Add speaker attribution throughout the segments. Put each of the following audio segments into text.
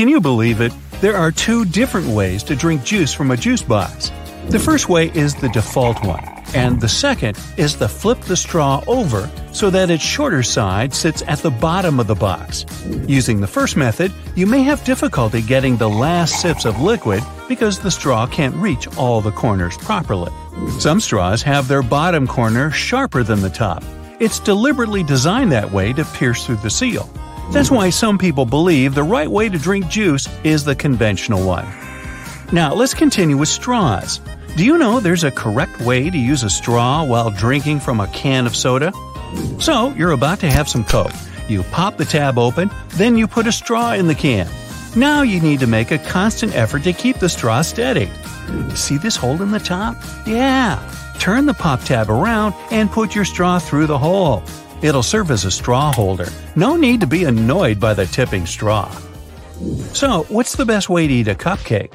Speaker 1: Can you believe it? There are two different ways to drink juice from a juice box. The first way is the default one, and the second is to flip the straw over so that its shorter side sits at the bottom of the box. Using the first method, you may have difficulty getting the last sips of liquid because the straw can't reach all the corners properly. Some straws have their bottom corner sharper than the top. It's deliberately designed that way to pierce through the seal. That's why some people believe the right way to drink juice is the conventional one. Now, let's continue with straws. Do you know there's a correct way to use a straw while drinking from a can of soda? So, you're about to have some Coke. You pop the tab open, then you put a straw in the can. Now you need to make a constant effort to keep the straw steady. See this hole in the top? Yeah. Turn the pop tab around and put your straw through the hole. It'll serve as a straw holder. No need to be annoyed by the tipping straw. So, what's the best way to eat a cupcake?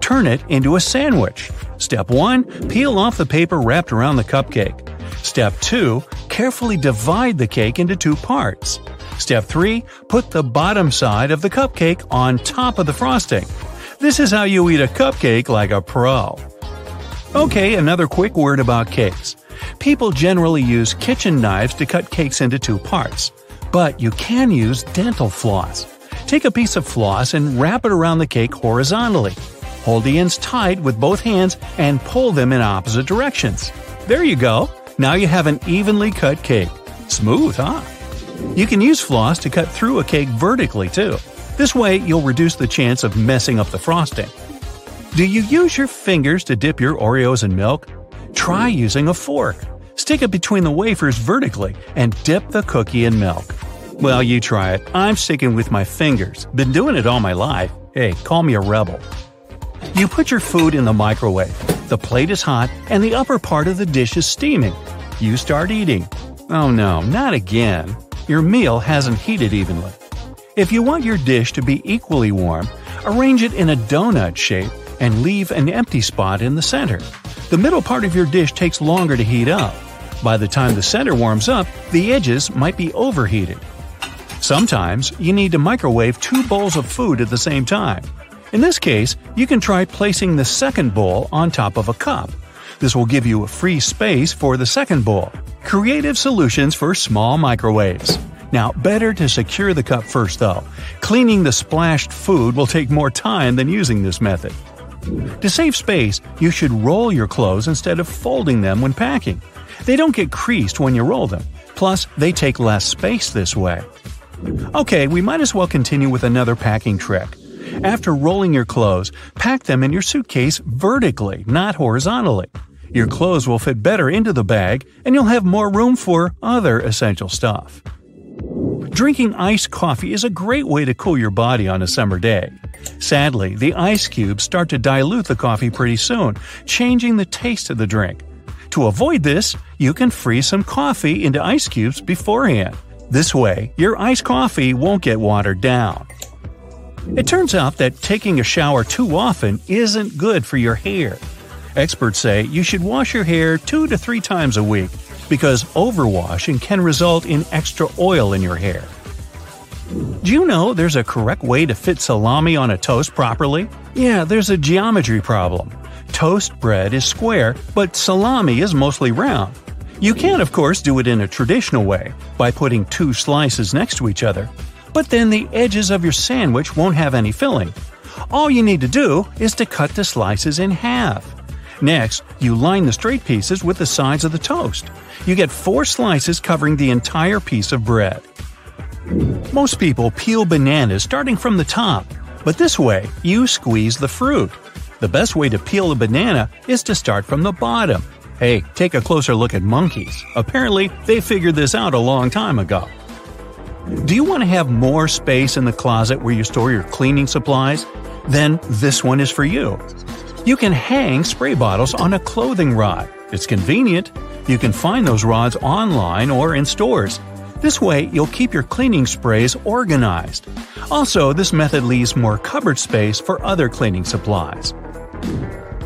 Speaker 1: Turn it into a sandwich. Step 1 Peel off the paper wrapped around the cupcake. Step 2 Carefully divide the cake into two parts. Step 3 Put the bottom side of the cupcake on top of the frosting. This is how you eat a cupcake like a pro. Okay, another quick word about cakes. People generally use kitchen knives to cut cakes into two parts, but you can use dental floss. Take a piece of floss and wrap it around the cake horizontally. Hold the ends tight with both hands and pull them in opposite directions. There you go. Now you have an evenly cut cake. Smooth, huh? You can use floss to cut through a cake vertically too. This way, you'll reduce the chance of messing up the frosting. Do you use your fingers to dip your Oreos in milk? Try using a fork. Stick it between the wafers vertically and dip the cookie in milk. Well, you try it. I'm sticking with my fingers. Been doing it all my life. Hey, call me a rebel. You put your food in the microwave. The plate is hot and the upper part of the dish is steaming. You start eating. Oh no, not again. Your meal hasn't heated evenly. If you want your dish to be equally warm, arrange it in a donut shape and leave an empty spot in the center. The middle part of your dish takes longer to heat up. By the time the center warms up, the edges might be overheated. Sometimes you need to microwave two bowls of food at the same time. In this case, you can try placing the second bowl on top of a cup. This will give you a free space for the second bowl. Creative solutions for small microwaves. Now, better to secure the cup first though. Cleaning the splashed food will take more time than using this method. To save space, you should roll your clothes instead of folding them when packing. They don't get creased when you roll them. Plus, they take less space this way. Okay, we might as well continue with another packing trick. After rolling your clothes, pack them in your suitcase vertically, not horizontally. Your clothes will fit better into the bag, and you'll have more room for other essential stuff. Drinking iced coffee is a great way to cool your body on a summer day. Sadly, the ice cubes start to dilute the coffee pretty soon, changing the taste of the drink. To avoid this, you can freeze some coffee into ice cubes beforehand. This way, your iced coffee won't get watered down. It turns out that taking a shower too often isn't good for your hair. Experts say you should wash your hair two to three times a week because overwashing can result in extra oil in your hair. Do you know there's a correct way to fit salami on a toast properly? Yeah, there's a geometry problem. Toast bread is square, but salami is mostly round. You can, of course, do it in a traditional way, by putting two slices next to each other. But then the edges of your sandwich won't have any filling. All you need to do is to cut the slices in half. Next, you line the straight pieces with the sides of the toast. You get four slices covering the entire piece of bread. Most people peel bananas starting from the top, but this way, you squeeze the fruit. The best way to peel a banana is to start from the bottom. Hey, take a closer look at monkeys. Apparently, they figured this out a long time ago. Do you want to have more space in the closet where you store your cleaning supplies? Then this one is for you. You can hang spray bottles on a clothing rod. It's convenient. You can find those rods online or in stores. This way, you'll keep your cleaning sprays organized. Also, this method leaves more cupboard space for other cleaning supplies.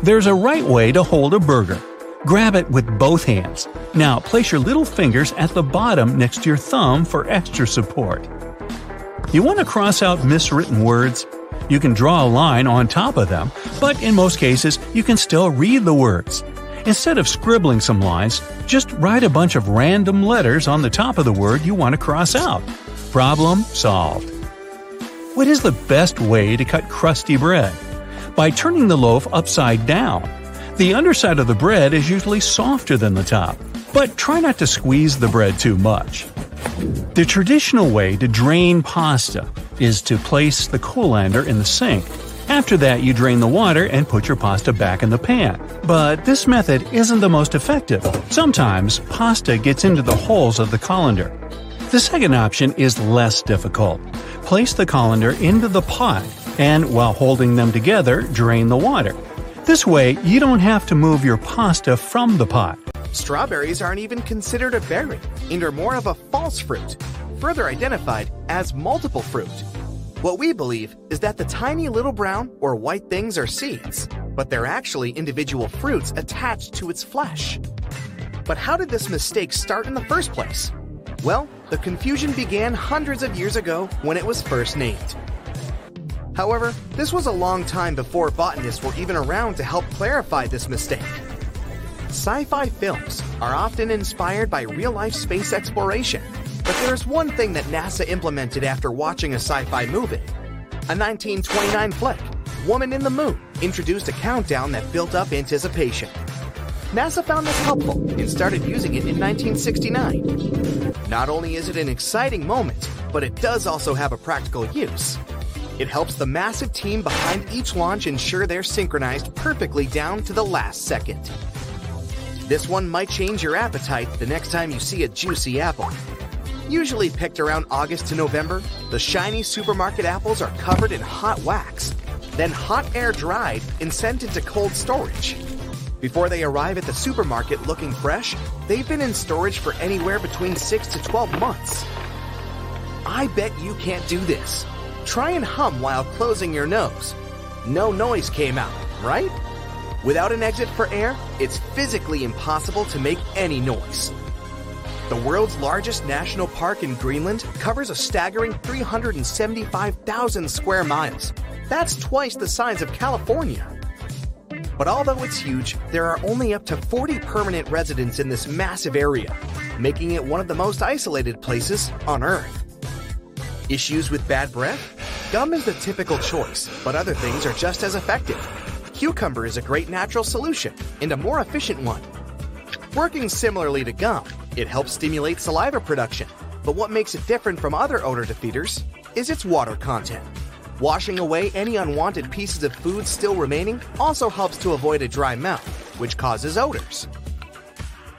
Speaker 1: There's a right way to hold a burger. Grab it with both hands. Now, place your little fingers at the bottom next to your thumb for extra support. You want to cross out miswritten words? You can draw a line on top of them, but in most cases, you can still read the words. Instead of scribbling some lines, just write a bunch of random letters on the top of the word you want to cross out. Problem solved. What is the best way to cut crusty bread? By turning the loaf upside down. The underside of the bread is usually softer than the top, but try not to squeeze the bread too much. The traditional way to drain pasta is to place the colander in the sink. After that, you drain the water and put your pasta back in the pan. But this method isn't the most effective. Sometimes pasta gets into the holes of the colander. The second option is less difficult. Place the colander into the pot and, while holding them together, drain the water. This way, you don't have to move your pasta from the pot.
Speaker 2: Strawberries aren't even considered a berry and are more of a false fruit, further identified as multiple fruit. What we believe is that the tiny little brown or white things are seeds, but they're actually individual fruits attached to its flesh. But how did this mistake start in the first place? Well, the confusion began hundreds of years ago when it was first named. However, this was a long time before botanists were even around to help clarify this mistake. Sci fi films are often inspired by real life space exploration, but there's one thing that NASA implemented after watching a sci fi movie. A 1929 flick, Woman in the Moon, introduced a countdown that built up anticipation. NASA found this helpful and started using it in 1969. Not only is it an exciting moment, but it does also have a practical use. It helps the massive team behind each launch ensure they're synchronized perfectly down to the last second. This one might change your appetite the next time you see a juicy apple. Usually picked around August to November, the shiny supermarket apples are covered in hot wax, then hot air dried and sent into cold storage. Before they arrive at the supermarket looking fresh, they've been in storage for anywhere between 6 to 12 months. I bet you can't do this. Try and hum while closing your nose. No noise came out, right? Without an exit for air, it's physically impossible to make any noise. The world's largest national park in Greenland covers a staggering 375,000 square miles. That's twice the size of California. But although it's huge, there are only up to 40 permanent residents in this massive area, making it one of the most isolated places on Earth. Issues with bad breath? Gum is the typical choice, but other things are just as effective. Cucumber is a great natural solution and a more efficient one. Working similarly to gum, it helps stimulate saliva production, but what makes it different from other odor defeaters is its water content. Washing away any unwanted pieces of food still remaining also helps to avoid a dry mouth, which causes odors.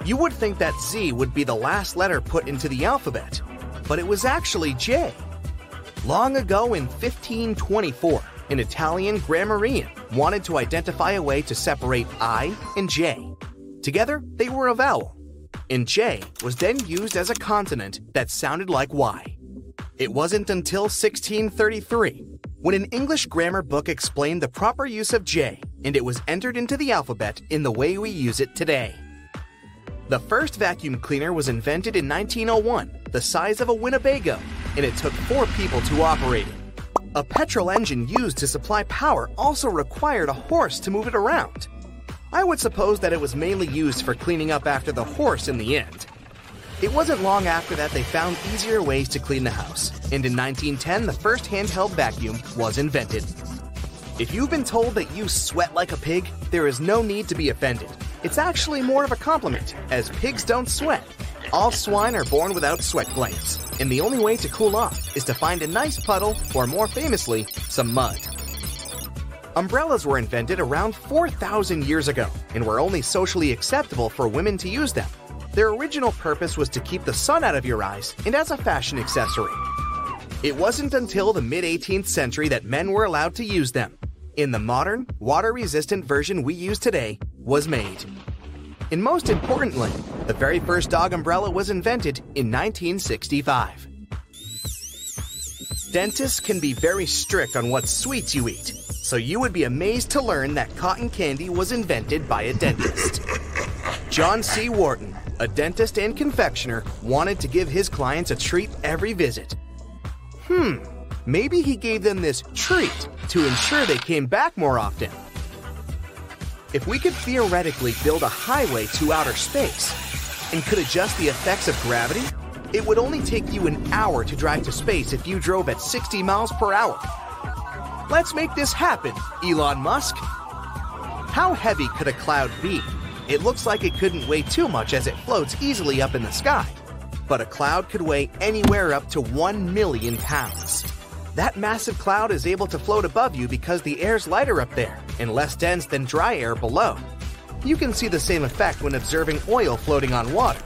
Speaker 2: You would think that Z would be the last letter put into the alphabet, but it was actually J. Long ago in 1524, an Italian grammarian wanted to identify a way to separate I and J. Together, they were a vowel, and J was then used as a consonant that sounded like Y. It wasn't until 1633 when an English grammar book explained the proper use of J, and it was entered into the alphabet in the way we use it today. The first vacuum cleaner was invented in 1901, the size of a Winnebago, and it took four people to operate it. A petrol engine used to supply power also required a horse to move it around. I would suppose that it was mainly used for cleaning up after the horse in the end. It wasn't long after that they found easier ways to clean the house, and in 1910 the first handheld vacuum was invented. If you've been told that you sweat like a pig, there is no need to be offended. It's actually more of a compliment, as pigs don't sweat. All swine are born without sweat glands, and the only way to cool off is to find a nice puddle, or more famously, some mud. Umbrellas were invented around 4,000 years ago and were only socially acceptable for women to use them. Their original purpose was to keep the sun out of your eyes and as a fashion accessory. It wasn't until the mid 18th century that men were allowed to use them. In the modern, water resistant version we use today was made. And most importantly, the very first dog umbrella was invented in 1965. Dentists can be very strict on what sweets you eat, so you would be amazed to learn that cotton candy was invented by a dentist. John C. Wharton, a dentist and confectioner, wanted to give his clients a treat every visit. Hmm, Maybe he gave them this treat to ensure they came back more often. If we could theoretically build a highway to outer space and could adjust the effects of gravity, it would only take you an hour to drive to space if you drove at 60 miles per hour. Let's make this happen, Elon Musk. How heavy could a cloud be? It looks like it couldn't weigh too much as it floats easily up in the sky. But a cloud could weigh anywhere up to 1 million pounds. That massive cloud is able to float above you because the air's lighter up there and less dense than dry air below. You can see the same effect when observing oil floating on water.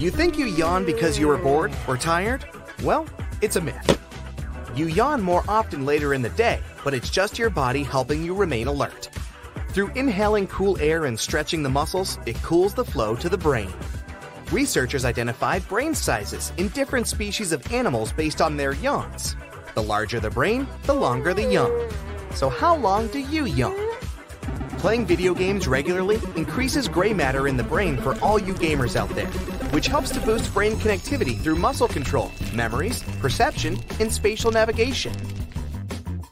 Speaker 2: You think you yawn because you were bored or tired? Well, it's a myth. You yawn more often later in the day, but it's just your body helping you remain alert. Through inhaling cool air and stretching the muscles, it cools the flow to the brain. Researchers identified brain sizes in different species of animals based on their yawns. The larger the brain, the longer the yawn. So, how long do you yawn? Playing video games regularly increases gray matter in the brain for all you gamers out there, which helps to boost brain connectivity through muscle control, memories, perception, and spatial navigation.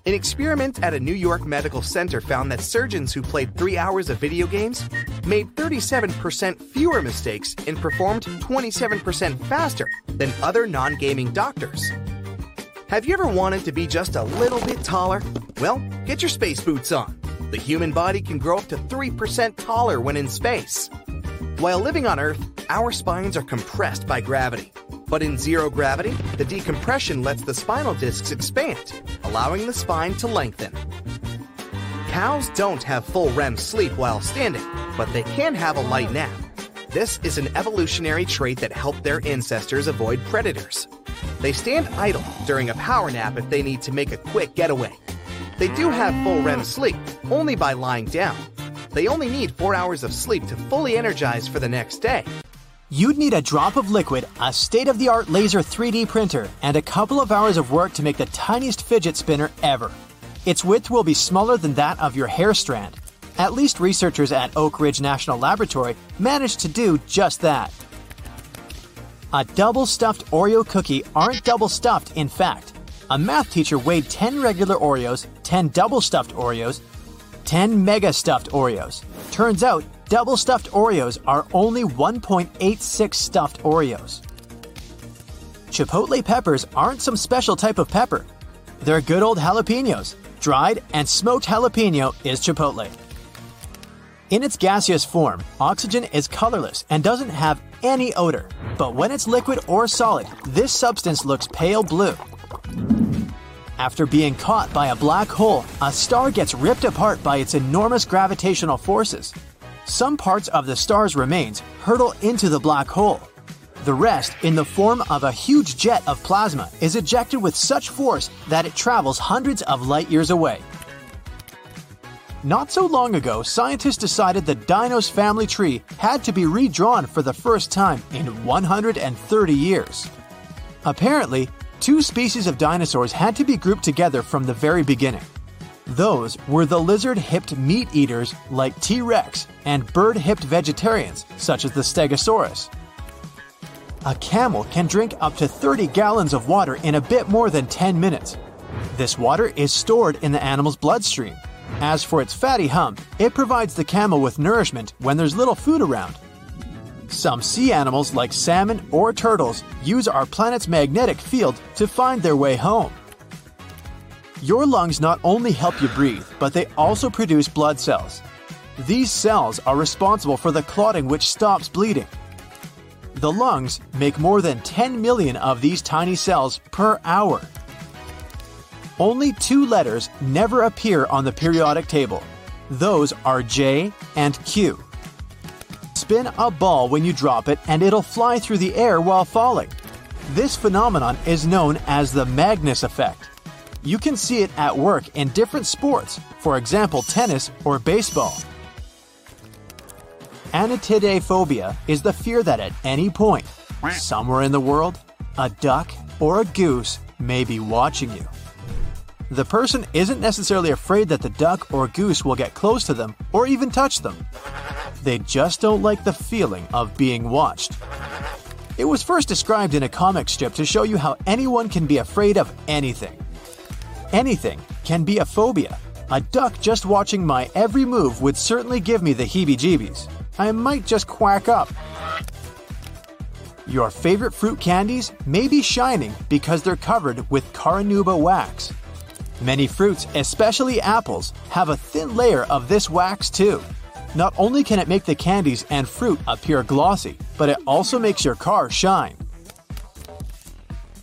Speaker 2: An experiment at a New York medical center found that surgeons who played three hours of video games made 37% fewer mistakes and performed 27% faster than other non gaming doctors. Have you ever wanted to be just a little bit taller? Well, get your space boots on. The human body can grow up to 3% taller when in space. While living on Earth, our spines are compressed by gravity. But in zero gravity, the decompression lets the spinal discs expand, allowing the spine to lengthen. Cows don't have full REM sleep while standing, but they can have a light nap. This is an evolutionary trait that helped their ancestors avoid predators. They stand idle during a power nap if they need to make a quick getaway. They do have full REM sleep, only by lying down. They only need four hours of sleep to fully energize for the next day.
Speaker 3: You'd need a drop of liquid, a state of the art laser 3D printer, and a couple of hours of work to make the tiniest fidget spinner ever. Its width will be smaller than that of your hair strand. At least researchers at Oak Ridge National Laboratory managed to do just that. A double stuffed Oreo cookie aren't double stuffed, in fact. A math teacher weighed 10 regular Oreos, 10 double stuffed Oreos, 10 mega stuffed Oreos. Turns out, double stuffed Oreos are only 1.86 stuffed Oreos. Chipotle peppers aren't some special type of pepper. They're good old jalapenos. Dried and smoked jalapeno is chipotle. In its gaseous form, oxygen is colorless and doesn't have any odor. But when it's liquid or solid, this substance looks pale blue. After being caught by a black hole, a star gets ripped apart by its enormous gravitational forces. Some parts of the star's remains hurtle into the black hole. The rest, in the form of a huge jet of plasma, is ejected with such force that it travels hundreds of light years away. Not so long ago, scientists decided the dino's family tree had to be redrawn for the first time in 130 years. Apparently, two species of dinosaurs had to be grouped together from the very beginning. Those were the lizard hipped meat eaters like T Rex and bird hipped vegetarians such as the Stegosaurus. A camel can drink up to 30 gallons of water in a bit more than 10 minutes. This water is stored in the animal's bloodstream. As for its fatty hump, it provides the camel with nourishment when there's little food around. Some sea animals, like salmon or turtles, use our planet's magnetic field to find their way home. Your lungs not only help you breathe, but they also produce blood cells. These cells are responsible for the clotting which stops bleeding. The lungs make more than 10 million of these tiny cells per hour. Only two letters never appear on the periodic table. Those are J and Q. Spin a ball when you drop it and it'll fly through the air while falling. This phenomenon is known as the Magnus effect. You can see it at work in different sports, for example, tennis or baseball. Anatidaephobia is the fear that at any point, somewhere in the world, a duck or a goose may be watching you. The person isn't necessarily afraid that the duck or goose will get close to them or even touch them. They just don't like the feeling of being watched. It was first described in a comic strip to show you how anyone can be afraid of anything. Anything can be a phobia. A duck just watching my every move would certainly give me the heebie jeebies. I might just quack up. Your favorite fruit candies may be shining because they're covered with carnauba wax. Many fruits, especially apples, have a thin layer of this wax too. Not only can it make the candies and fruit appear glossy, but it also makes your car shine.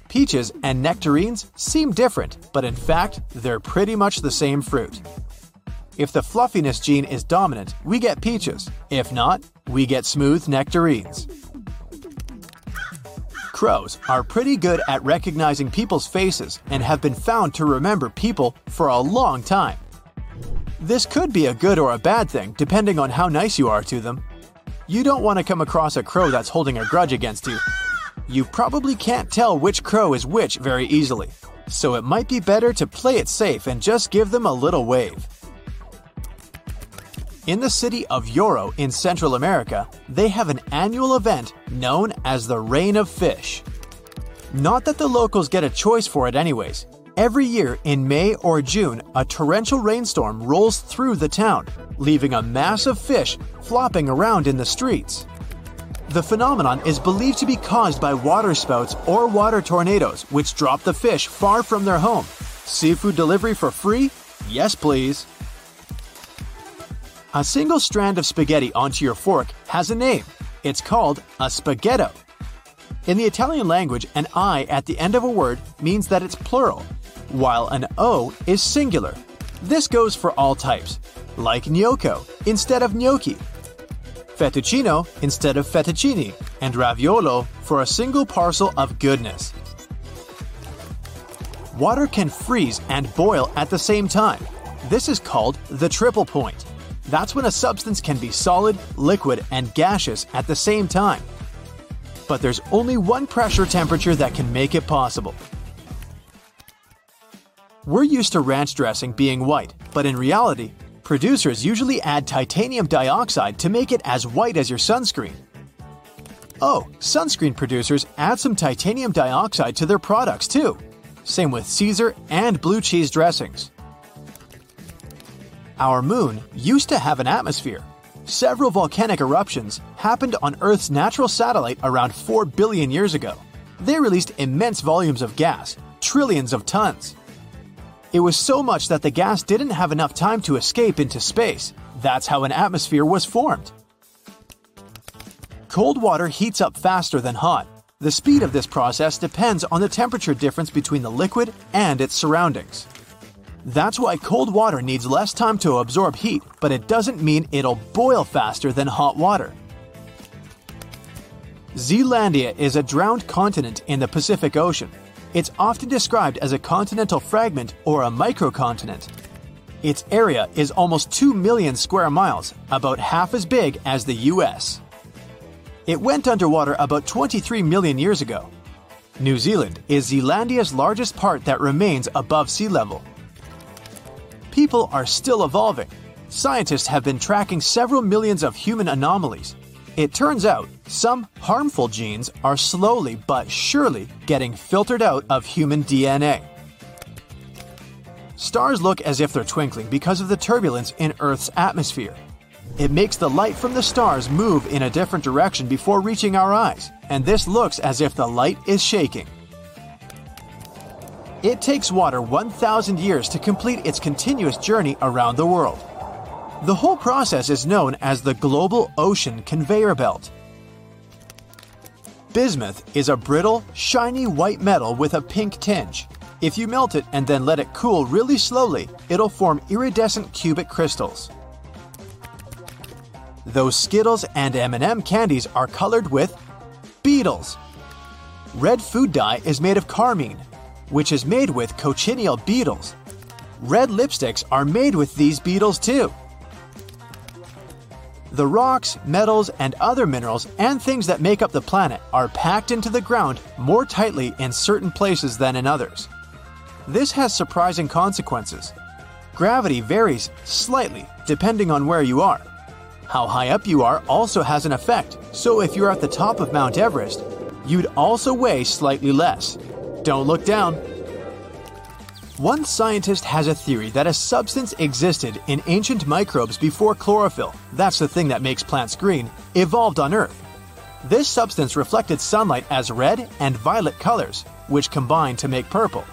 Speaker 3: Peaches and nectarines seem different, but in fact, they're pretty much the same fruit. If the fluffiness gene is dominant, we get peaches. If not, we get smooth nectarines. Crows are pretty good at recognizing people's faces and have been found to remember people for a long time. This could be a good or a bad thing, depending on how nice you are to them. You don't want to come across a crow that's holding a grudge against you. You probably can't tell which crow is which very easily, so it might be better to play it safe and just give them a little wave. In the city of Yoro in Central America, they have an annual event known as the Rain of Fish. Not that the locals get a choice for it, anyways, Every year in May or June, a torrential rainstorm rolls through the town, leaving a mass of fish flopping around in the streets. The phenomenon is believed to be caused by waterspouts or water tornadoes, which drop the fish far from their home. Seafood delivery for free? Yes, please. A single strand of spaghetti onto your fork has a name. It's called a spaghetto. In the Italian language, an I at the end of a word means that it's plural, while an O is singular. This goes for all types, like gnocco instead of gnocchi, fettuccino instead of fettuccine, and raviolo for a single parcel of goodness. Water can freeze and boil at the same time. This is called the triple point. That's when a substance can be solid, liquid, and gaseous at the same time. But there's only one pressure temperature that can make it possible we're used to ranch dressing being white, but in reality, producers usually add titanium dioxide to make it as white as your sunscreen. Oh, sunscreen producers add some titanium dioxide to their products too. Same with Caesar and blue cheese dressings. Our moon used to have an atmosphere. Several volcanic eruptions happened on Earth's natural satellite around 4 billion years ago. They released immense volumes of gas, trillions of tons. It was so much that the gas didn't have enough time to escape into space. That's how an atmosphere was formed. Cold water heats up faster than hot. The speed of this process depends on the temperature difference between the liquid and its surroundings. That's why cold water needs less time to absorb heat, but it doesn't mean it'll boil faster than hot water. Zealandia is a drowned continent in the Pacific Ocean. It's often described as a continental fragment or a microcontinent. Its area is almost 2 million square miles, about half as big as the US. It went underwater about 23 million years ago. New Zealand is Zealandia's largest part that remains above sea level. People are still evolving. Scientists have been tracking several millions of human anomalies, it turns out some harmful genes are slowly but surely getting filtered out of human DNA. Stars look as if they're twinkling because of the turbulence in Earth's atmosphere. It makes the light from the stars move in a different direction before reaching our eyes, and this looks as if the light is shaking. It takes water 1,000 years to complete its continuous journey around the world. The whole process is known as the Global Ocean Conveyor Belt. Bismuth is a brittle, shiny white metal with a pink tinge. If you melt it and then let it cool really slowly, it'll form iridescent cubic crystals. Those Skittles and M&M candies are colored with beetles. Red food dye is made of carmine, which is made with cochineal beetles. Red lipsticks are made with these beetles too. The rocks, metals, and other minerals and things that make up the planet are packed into the ground more tightly in certain places than in others. This has surprising consequences. Gravity varies slightly depending on where you are. How high up you are also has an effect, so if you're at the top of Mount Everest, you'd also weigh slightly less. Don't look down. One scientist has a theory that a substance existed in ancient microbes before chlorophyll, that's the thing that makes plants green, evolved on Earth. This substance reflected sunlight as red and violet colors, which combined to make purple.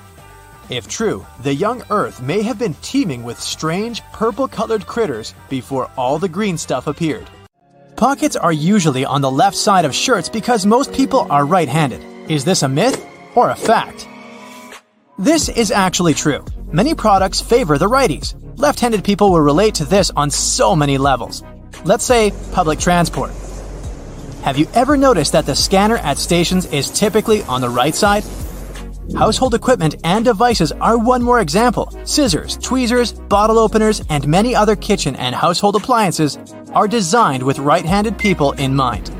Speaker 3: If true, the young Earth may have been teeming with strange purple colored critters before all the green stuff appeared. Pockets are usually on the left side of shirts because most people are right handed. Is this a myth or a fact? This is actually true. Many products favor the righties. Left handed people will relate to this on so many levels. Let's say public transport. Have you ever noticed that the scanner at stations is typically on the right side? Household equipment and devices are one more example. Scissors, tweezers, bottle openers, and many other kitchen and household appliances are designed with right handed people in mind.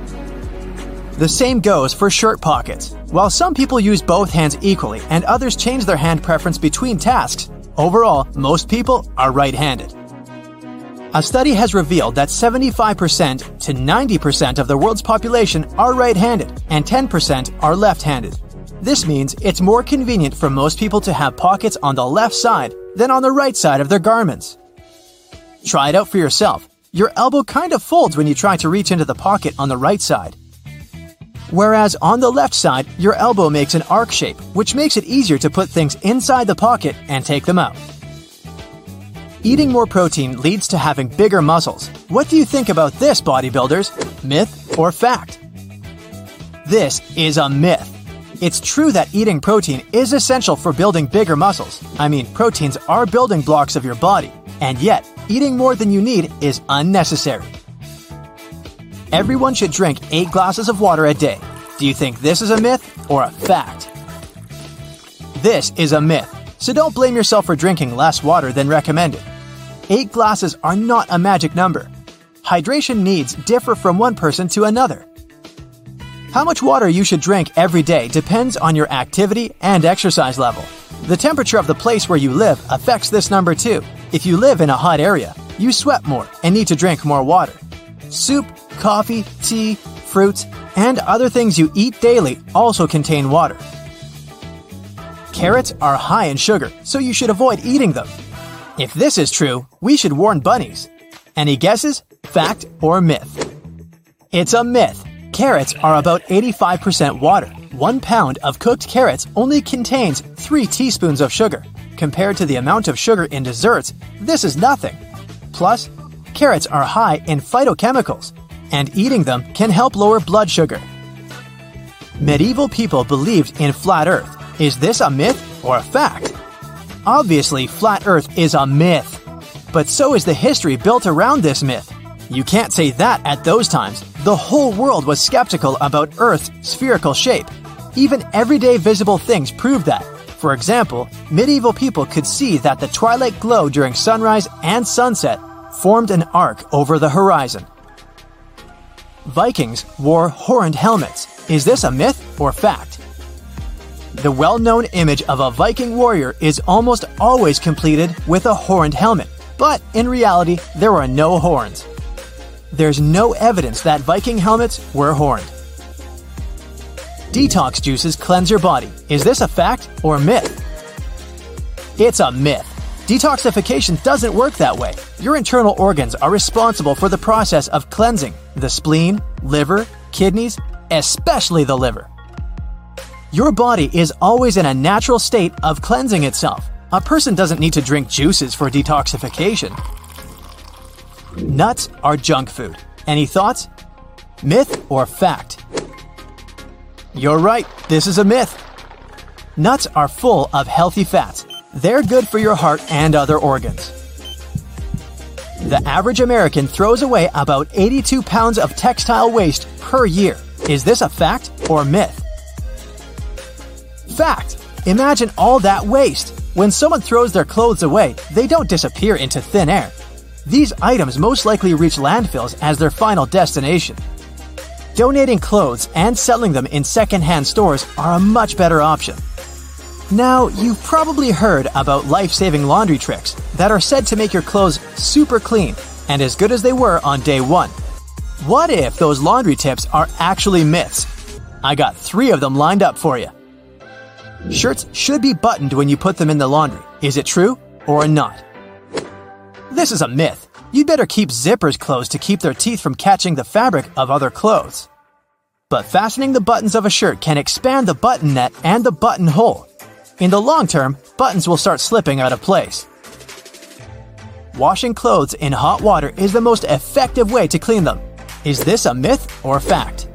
Speaker 3: The same goes for shirt pockets. While some people use both hands equally and others change their hand preference between tasks, overall, most people are right handed. A study has revealed that 75% to 90% of the world's population are right handed and 10% are left handed. This means it's more convenient for most people to have pockets on the left side than on the right side of their garments. Try it out for yourself. Your elbow kind of folds when you try to reach into the pocket on the right side. Whereas on the left side, your elbow makes an arc shape, which makes it easier to put things inside the pocket and take them out. Eating more protein leads to having bigger muscles. What do you think about this, bodybuilders? Myth or fact? This is a myth. It's true that eating protein is essential for building bigger muscles. I mean, proteins are building blocks of your body, and yet, eating more than you need is unnecessary. Everyone should drink 8 glasses of water a day. Do you think this is a myth or a fact? This is a myth, so don't blame yourself for drinking less water than recommended. 8 glasses are not a magic number. Hydration needs differ from one person to another. How much water you should drink every day depends on your activity and exercise level. The temperature of the place where you live affects this number too. If you live in a hot area, you sweat more and need to drink more water. Soup, coffee, tea, fruits, and other things you eat daily also contain water. Carrots are high in sugar, so you should avoid eating them. If this is true, we should warn bunnies. Any guesses? Fact or myth? It's a myth. Carrots are about 85% water. One pound of cooked carrots only contains 3 teaspoons of sugar. Compared to the amount of sugar in desserts, this is nothing. Plus, carrots are high in phytochemicals, and eating them can help lower blood sugar. Medieval people believed in flat Earth. Is this a myth or a fact? Obviously, flat Earth is a myth. But so is the history built around this myth. You can't say that at those times. The whole world was skeptical about Earth's spherical shape. Even everyday visible things proved that. For example, medieval people could see that the twilight glow during sunrise and sunset formed an arc over the horizon. Vikings wore horned helmets. Is this a myth or fact? The well known image of a Viking warrior is almost always completed with a horned helmet, but in reality, there are no horns there's no evidence that Viking helmets were horned. Detox juices cleanse your body. Is this a fact or myth? It's a myth. Detoxification doesn't work that way. Your internal organs are responsible for the process of cleansing the spleen, liver, kidneys, especially the liver. Your body is always in a natural state of cleansing itself. A person doesn't need to drink juices for detoxification. Nuts are junk food. Any thoughts? Myth or fact? You're right, this is a myth. Nuts are full of healthy fats. They're good for your heart and other organs. The average American throws away about 82 pounds of textile waste per year. Is this a fact or myth? Fact! Imagine all that waste. When someone throws their clothes away, they don't disappear into thin air. These items most likely reach landfills as their final destination. Donating clothes and selling them in secondhand stores are a much better option. Now, you've probably heard about life saving laundry tricks that are said to make your clothes super clean and as good as they were on day one. What if those laundry tips are actually myths? I got three of them lined up for you. Shirts should be buttoned when you put them in the laundry. Is it true or not? This is a myth. You'd better keep zippers closed to keep their teeth from catching the fabric of other clothes. But fastening the buttons of a shirt can expand the button net and the buttonhole. In the long term, buttons will start slipping out of place. Washing clothes in hot water is the most effective way to clean them. Is this a myth or a fact?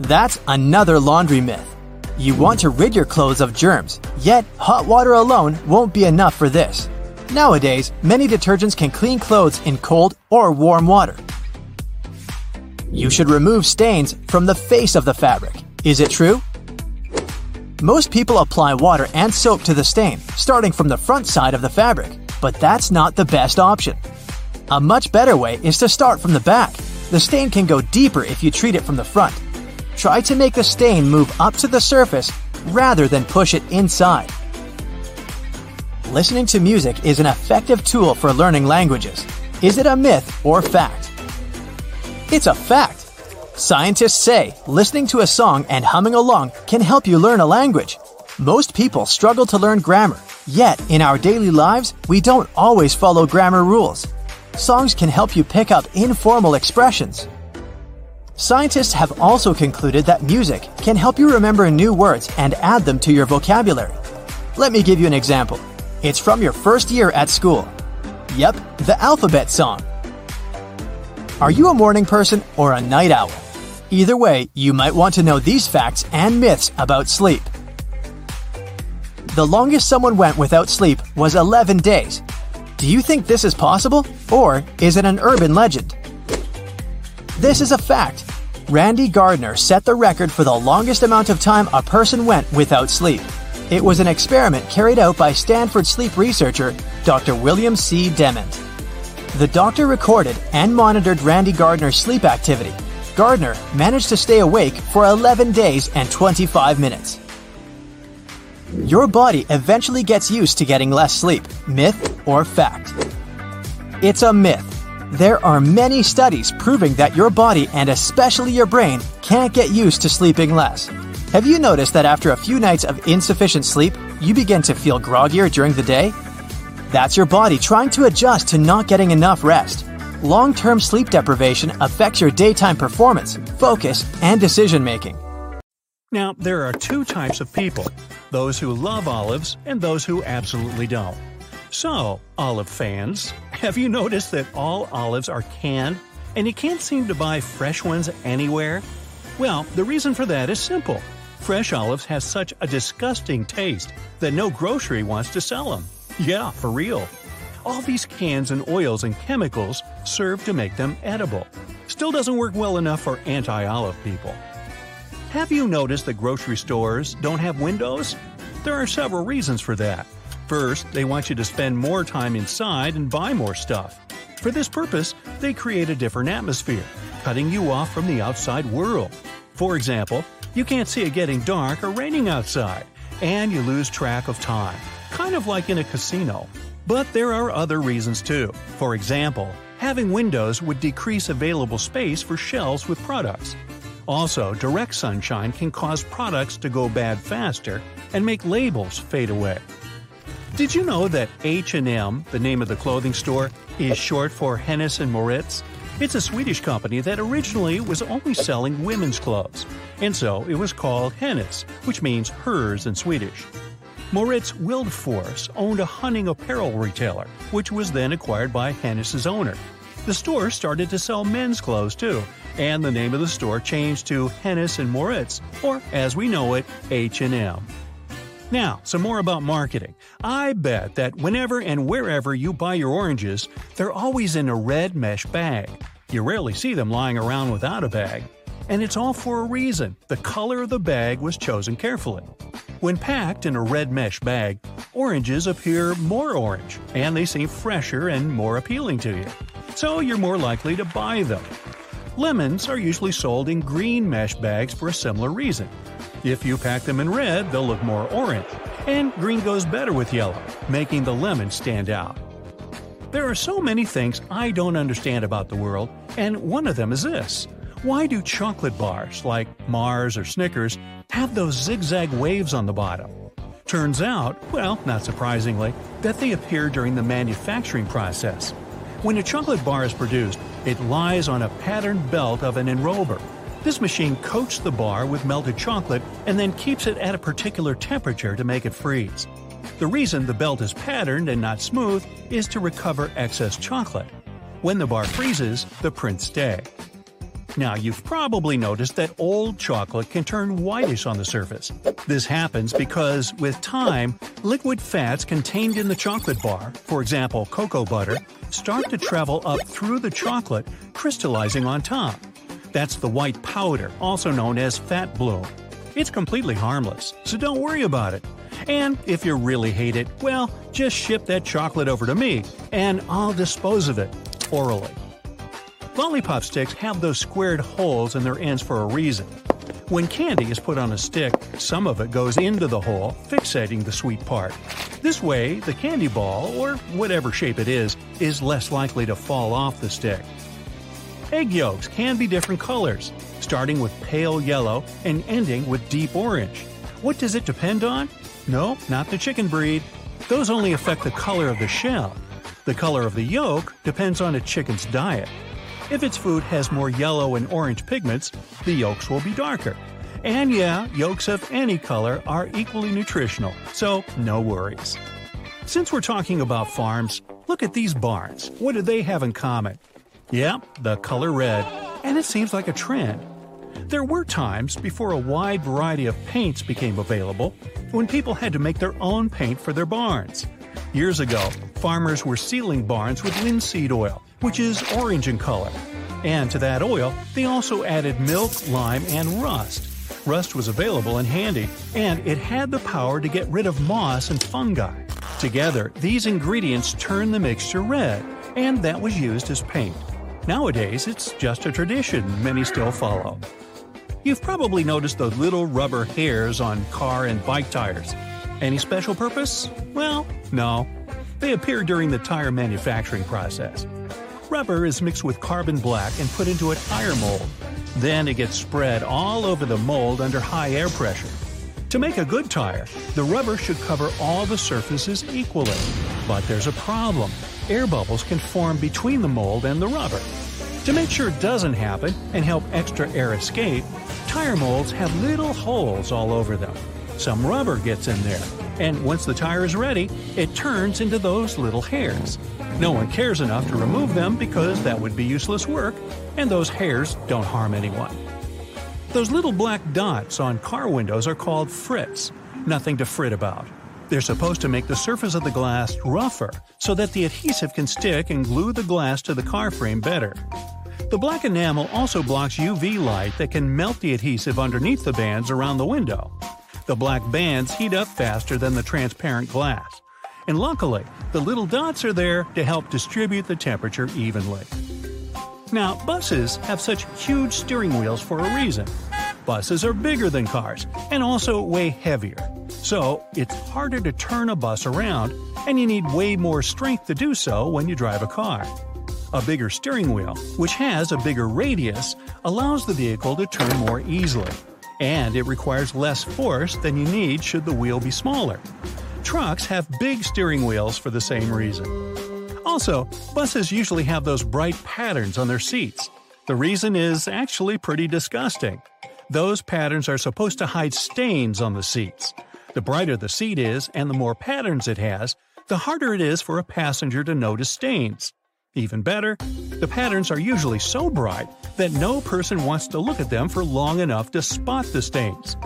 Speaker 3: That's another laundry myth. You want to rid your clothes of germs, yet hot water alone won't be enough for this. Nowadays, many detergents can clean clothes in cold or warm water. You should remove stains from the face of the fabric. Is it true? Most people apply water and soap to the stain, starting from the front side of the fabric, but that's not the best option. A much better way is to start from the back. The stain can go deeper if you treat it from the front. Try to make the stain move up to the surface rather than push it inside. Listening to music is an effective tool for learning languages. Is it a myth or fact? It's a fact. Scientists say listening to a song and humming along can help you learn a language. Most people struggle to learn grammar, yet in our daily lives, we don't always follow grammar rules. Songs can help you pick up informal expressions. Scientists have also concluded that music can help you remember new words and add them to your vocabulary. Let me give you an example. It's from your first year at school. Yep, the alphabet song. Are you a morning person or a night owl? Either way, you might want to know these facts and myths about sleep. The longest someone went without sleep was 11 days. Do you think this is possible, or is it an urban legend? This is a fact. Randy Gardner set the record for the longest amount of time a person went without sleep. It was an experiment carried out by Stanford sleep researcher Dr. William C. Dement. The doctor recorded and monitored Randy Gardner's sleep activity. Gardner managed to stay awake for 11 days and 25 minutes. Your body eventually gets used to getting less sleep, myth or fact. It's a myth. There are many studies proving that your body and especially your brain can't get used to sleeping less. Have you noticed that after a few nights of insufficient sleep, you begin to feel groggier during the day? That's your body trying to adjust to not getting enough rest. Long term sleep deprivation affects your daytime performance, focus, and decision making.
Speaker 1: Now, there are two types of people those who love olives and those who absolutely don't. So, olive fans, have you noticed that all olives are canned and you can't seem to buy fresh ones anywhere? Well, the reason for that is simple. Fresh olives have such a disgusting taste that no grocery wants to sell them. Yeah, for real. All these cans and oils and chemicals serve to make them edible. Still doesn't work well enough for anti olive people. Have you noticed that grocery stores don't have windows? There are several reasons for that. First, they want you to spend more time inside and buy more stuff. For this purpose, they create a different atmosphere, cutting you off from the outside world. For example, you can't see it getting dark or raining outside, and you lose track of time, kind of like in a casino. But there are other reasons too. For example, having windows would decrease available space for shelves with products. Also, direct sunshine can cause products to go bad faster and make labels fade away. Did you know that H&M, the name of the clothing store, is short for Hennes and Mauritz? It's a Swedish company that originally was only selling women's clothes, and so it was called Hennes, which means hers in Swedish. Mauritz Widforss owned a hunting apparel retailer, which was then acquired by Hennes's owner. The store started to sell men's clothes too, and the name of the store changed to Hennes and Mauritz, or as we know it, H&M. Now, some more about marketing. I bet that whenever and wherever you buy your oranges, they're always in a red mesh bag. You rarely see them lying around without a bag. And it's all for a reason. The color of the bag was chosen carefully. When packed in a red mesh bag, oranges appear more orange, and they seem fresher and more appealing to you. So you're more likely to buy them. Lemons are usually sold in green mesh bags for a similar reason. If you pack them in red, they'll look more orange, and green goes better with yellow, making the lemon stand out. There are so many things I don't understand about the world, and one of them is this. Why do chocolate bars like Mars or Snickers have those zigzag waves on the bottom? Turns out, well, not surprisingly, that they appear during the manufacturing process. When a chocolate bar is produced, it lies on a patterned belt of an enrober. This machine coats the bar with melted chocolate and then keeps it at a particular temperature to make it freeze. The reason the belt is patterned and not smooth is to recover excess chocolate. When the bar freezes, the prints stay. Now, you've probably noticed that old chocolate can turn whitish on the surface. This happens because, with time, liquid fats contained in the chocolate bar, for example cocoa butter, start to travel up through the chocolate, crystallizing on top. That's the white powder, also known as fat bloom. It's completely harmless, so don't worry about it. And if you really hate it, well, just ship that chocolate over to me, and I'll dispose of it orally. Lollipop sticks have those squared holes in their ends for a reason. When candy is put on a stick, some of it goes into the hole, fixating the sweet part. This way, the candy ball, or whatever shape it is, is less likely to fall off the stick. Egg yolks can be different colors, starting with pale yellow and ending with deep orange. What does it depend on? No, not the chicken breed. Those only affect the color of the shell. The color of the yolk depends on a chicken's diet. If its food has more yellow and orange pigments, the yolks will be darker. And yeah, yolks of any color are equally nutritional, so no worries. Since we're talking about farms, look at these barns. What do they have in common? Yep, the color red, and it seems like a trend. There were times before a wide variety of paints became available when people had to make their own paint for their barns. Years ago, farmers were sealing barns with linseed oil, which is orange in color. And to that oil, they also added milk, lime, and rust. Rust was available and handy, and it had the power to get rid of moss and fungi. Together, these ingredients turned the mixture red, and that was used as paint. Nowadays, it's just a tradition many still follow. You've probably noticed the little rubber hairs on car and bike tires. Any special purpose? Well, no. They appear during the tire manufacturing process. Rubber is mixed with carbon black and put into a tire mold. Then it gets spread all over the mold under high air pressure. To make a good tire, the rubber should cover all the surfaces equally. But there's a problem. Air bubbles can form between the mold and the rubber. To make sure it doesn't happen and help extra air escape, tire molds have little holes all over them. Some rubber gets in there, and once the tire is ready, it turns into those little hairs. No one cares enough to remove them because that would be useless work, and those hairs don't harm anyone. Those little black dots on car windows are called frits. Nothing to fret about. They're supposed to make the surface of the glass rougher so that the adhesive can stick and glue the glass to the car frame better. The black enamel also blocks UV light that can melt the adhesive underneath the bands around the window. The black bands heat up faster than the transparent glass and luckily, the little dots are there to help distribute the temperature evenly. Now, buses have such huge steering wheels for a reason. Buses are bigger than cars and also way heavier. So, it's harder to turn a bus around, and you need way more strength to do so when you drive a car. A bigger steering wheel, which has a bigger radius, allows the vehicle to turn more easily. And it requires less force than you need should the wheel be smaller. Trucks have big steering wheels for the same reason. Also, buses usually have those bright patterns on their seats. The reason is actually pretty disgusting. Those patterns are supposed to hide stains on the seats. The brighter the seat is and the more patterns it has, the harder it is for a passenger to notice stains. Even better, the patterns are usually so bright that no person wants to look at them for long enough to spot the stains.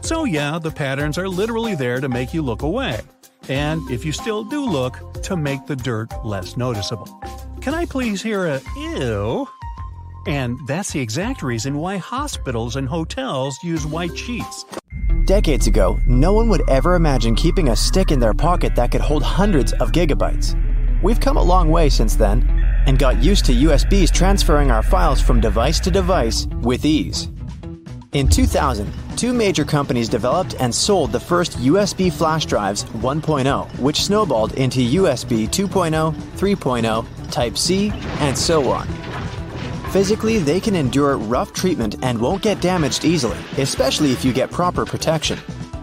Speaker 1: So, yeah, the patterns are literally there to make you look away. And if you still do look, to make the dirt less noticeable. Can I please hear a ew? And that's the exact reason why hospitals and hotels use white sheets.
Speaker 3: Decades ago, no one would ever imagine keeping a stick in their pocket that could hold hundreds of gigabytes. We've come a long way since then and got used to USBs transferring our files from device to device with ease. In 2000, two major companies developed and sold the first USB flash drives 1.0, which snowballed into USB 2.0, 3.0, Type C, and so on. Physically, they can endure rough treatment and won't get damaged easily, especially if you get proper protection.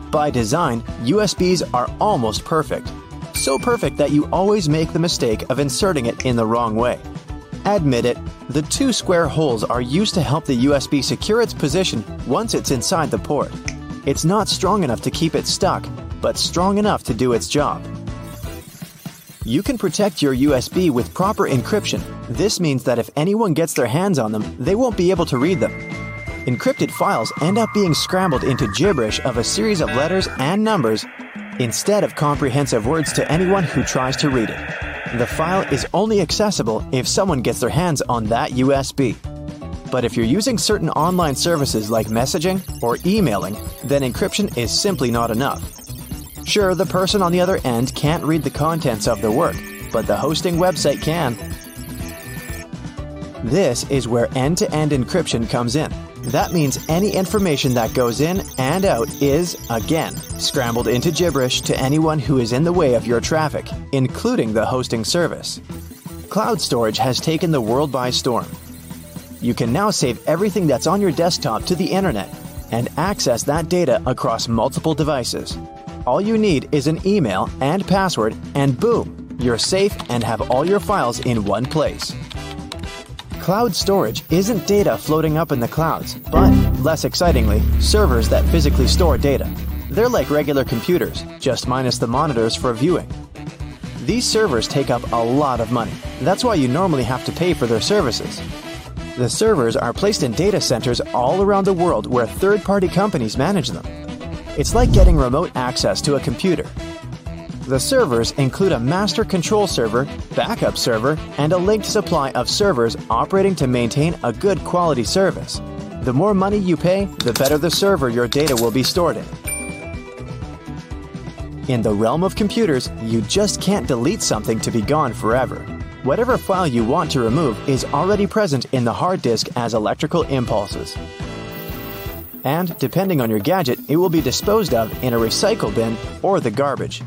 Speaker 3: By design, USBs are almost perfect. So perfect that you always make the mistake of inserting it in the wrong way. Admit it, the two square holes are used to help the USB secure its position once it's inside the port. It's not strong enough to keep it stuck, but strong enough to do its job. You can protect your USB with proper encryption. This means that if anyone gets their hands on them, they won't be able to read them. Encrypted files end up being scrambled into gibberish of a series of letters and numbers instead of comprehensive words to anyone who tries to read it. The file is only accessible if someone gets their hands on that USB. But if you're using certain online services like messaging or emailing, then encryption is simply not enough. Sure, the person on the other end can't read the contents of the work, but the hosting website can. This is where end to end encryption comes in. That means any information that goes in and out is, again, scrambled into gibberish to anyone who is in the way of your traffic, including the hosting service. Cloud storage has taken the world by storm. You can now save everything that's on your desktop to the internet and access that data across multiple devices. All you need is an email and password, and boom, you're safe and have all your files in one place. Cloud storage isn't data floating up in the clouds, but, less excitingly, servers that physically store data. They're like regular computers, just minus the monitors for viewing. These servers take up a lot of money. That's why you normally have to pay for their services. The servers are placed in data centers all around the world where third party companies manage them. It's like getting remote access to a computer. The servers include a master control server, backup server, and a linked supply of servers operating to maintain a good quality service. The more money you pay, the better the server your data will be stored in. In the realm of computers, you just can't delete something to be gone forever. Whatever file you want to remove is already present in the hard disk as electrical impulses. And, depending on your gadget, it will be disposed of in a recycle bin or the garbage.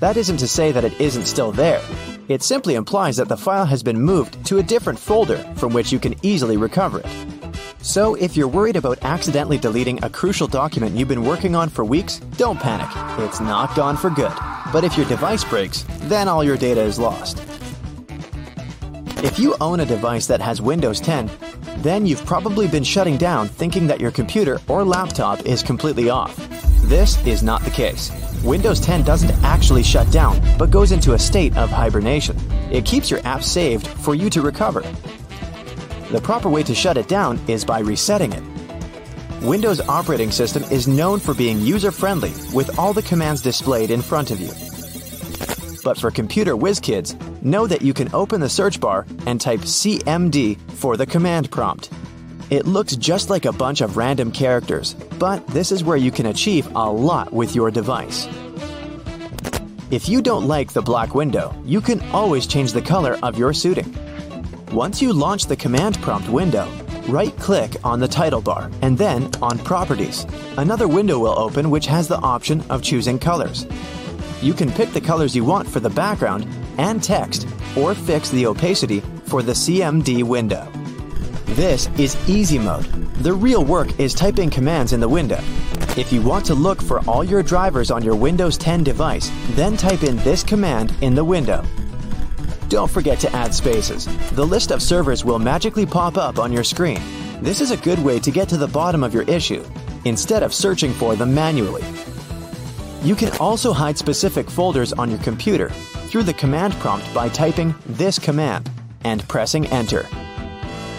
Speaker 3: That isn't to say that it isn't still there. It simply implies that the file has been moved to a different folder from which you can easily recover it. So, if you're worried about accidentally deleting a crucial document you've been working on for weeks, don't panic. It's not gone for good. But if your device breaks, then all your data is lost. If you own a device that has Windows 10, then you've probably been shutting down thinking that your computer or laptop is completely off. This is not the case. Windows 10 doesn't actually shut down, but goes into a state of hibernation. It keeps your app saved for you to recover. The proper way to shut it down is by resetting it. Windows operating system is known for being user friendly with all the commands displayed in front of you. But for computer whiz kids, know that you can open the search bar and type CMD for the command prompt. It looks just like a bunch of random characters, but this is where you can achieve a lot with your device. If you don't like the black window, you can always change the color of your suiting. Once you launch the command prompt window, right click on the title bar and then on Properties. Another window will open which has the option of choosing colors. You can pick the colors you want for the background and text, or fix the opacity for the CMD window. This is easy mode. The real work is typing commands in the window. If you want to look for all your drivers on your Windows 10 device, then type in this command in the window. Don't forget to add spaces. The list of servers will magically pop up on your screen. This is a good way to get to the bottom of your issue, instead of searching for them manually. You can also hide specific folders on your computer through the command prompt by typing this command and pressing enter.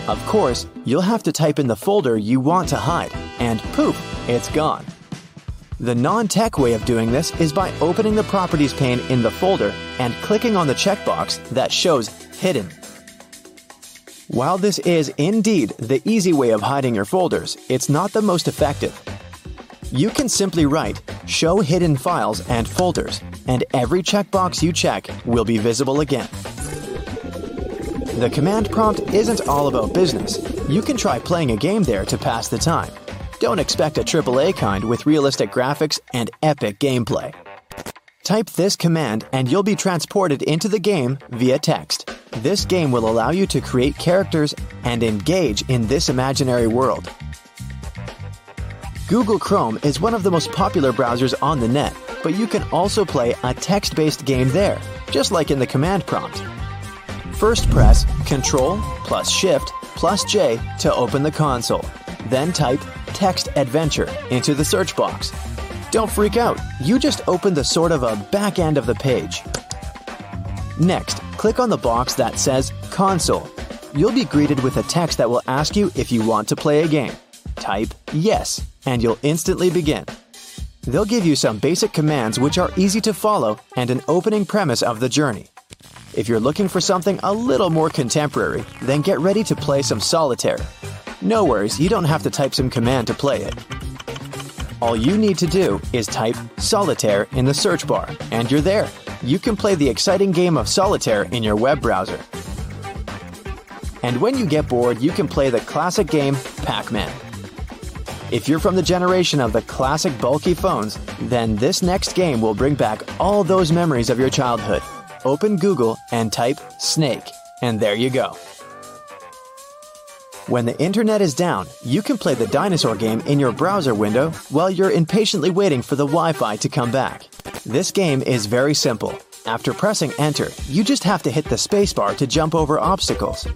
Speaker 3: Of course, you'll have to type in the folder you want to hide, and poof, it's gone. The non tech way of doing this is by opening the Properties pane in the folder and clicking on the checkbox that shows Hidden. While this is indeed the easy way of hiding your folders, it's not the most effective. You can simply write Show Hidden Files and Folders, and every checkbox you check will be visible again. The command prompt isn't all about business. You can try playing a game there to pass the time. Don't expect a AAA kind with realistic graphics and epic gameplay. Type this command and you'll be transported into the game via text. This game will allow you to create characters and engage in this imaginary world. Google Chrome is one of the most popular browsers on the net, but you can also play a text based game there, just like in the command prompt. First press Ctrl plus Shift plus J to open the console. Then type Text Adventure into the search box. Don't freak out, you just opened the sort of a back end of the page. Next, click on the box that says Console. You'll be greeted with a text that will ask you if you want to play a game. Type Yes, and you'll instantly begin. They'll give you some basic commands which are easy to follow and an opening premise of the journey. If you're looking for something a little more contemporary, then get ready to play some solitaire. No worries, you don't have to type some command to play it. All you need to do is type solitaire in the search bar, and you're there. You can play the exciting game of solitaire in your web browser. And when you get bored, you can play the classic game Pac Man. If you're from the generation of the classic bulky phones, then this next game will bring back all those memories of your childhood. Open Google and type Snake, and there you go. When the internet is down, you can play the dinosaur game in your browser window while you're impatiently waiting for the Wi Fi to come back. This game is very simple. After pressing enter, you just have to hit the spacebar to jump over obstacles.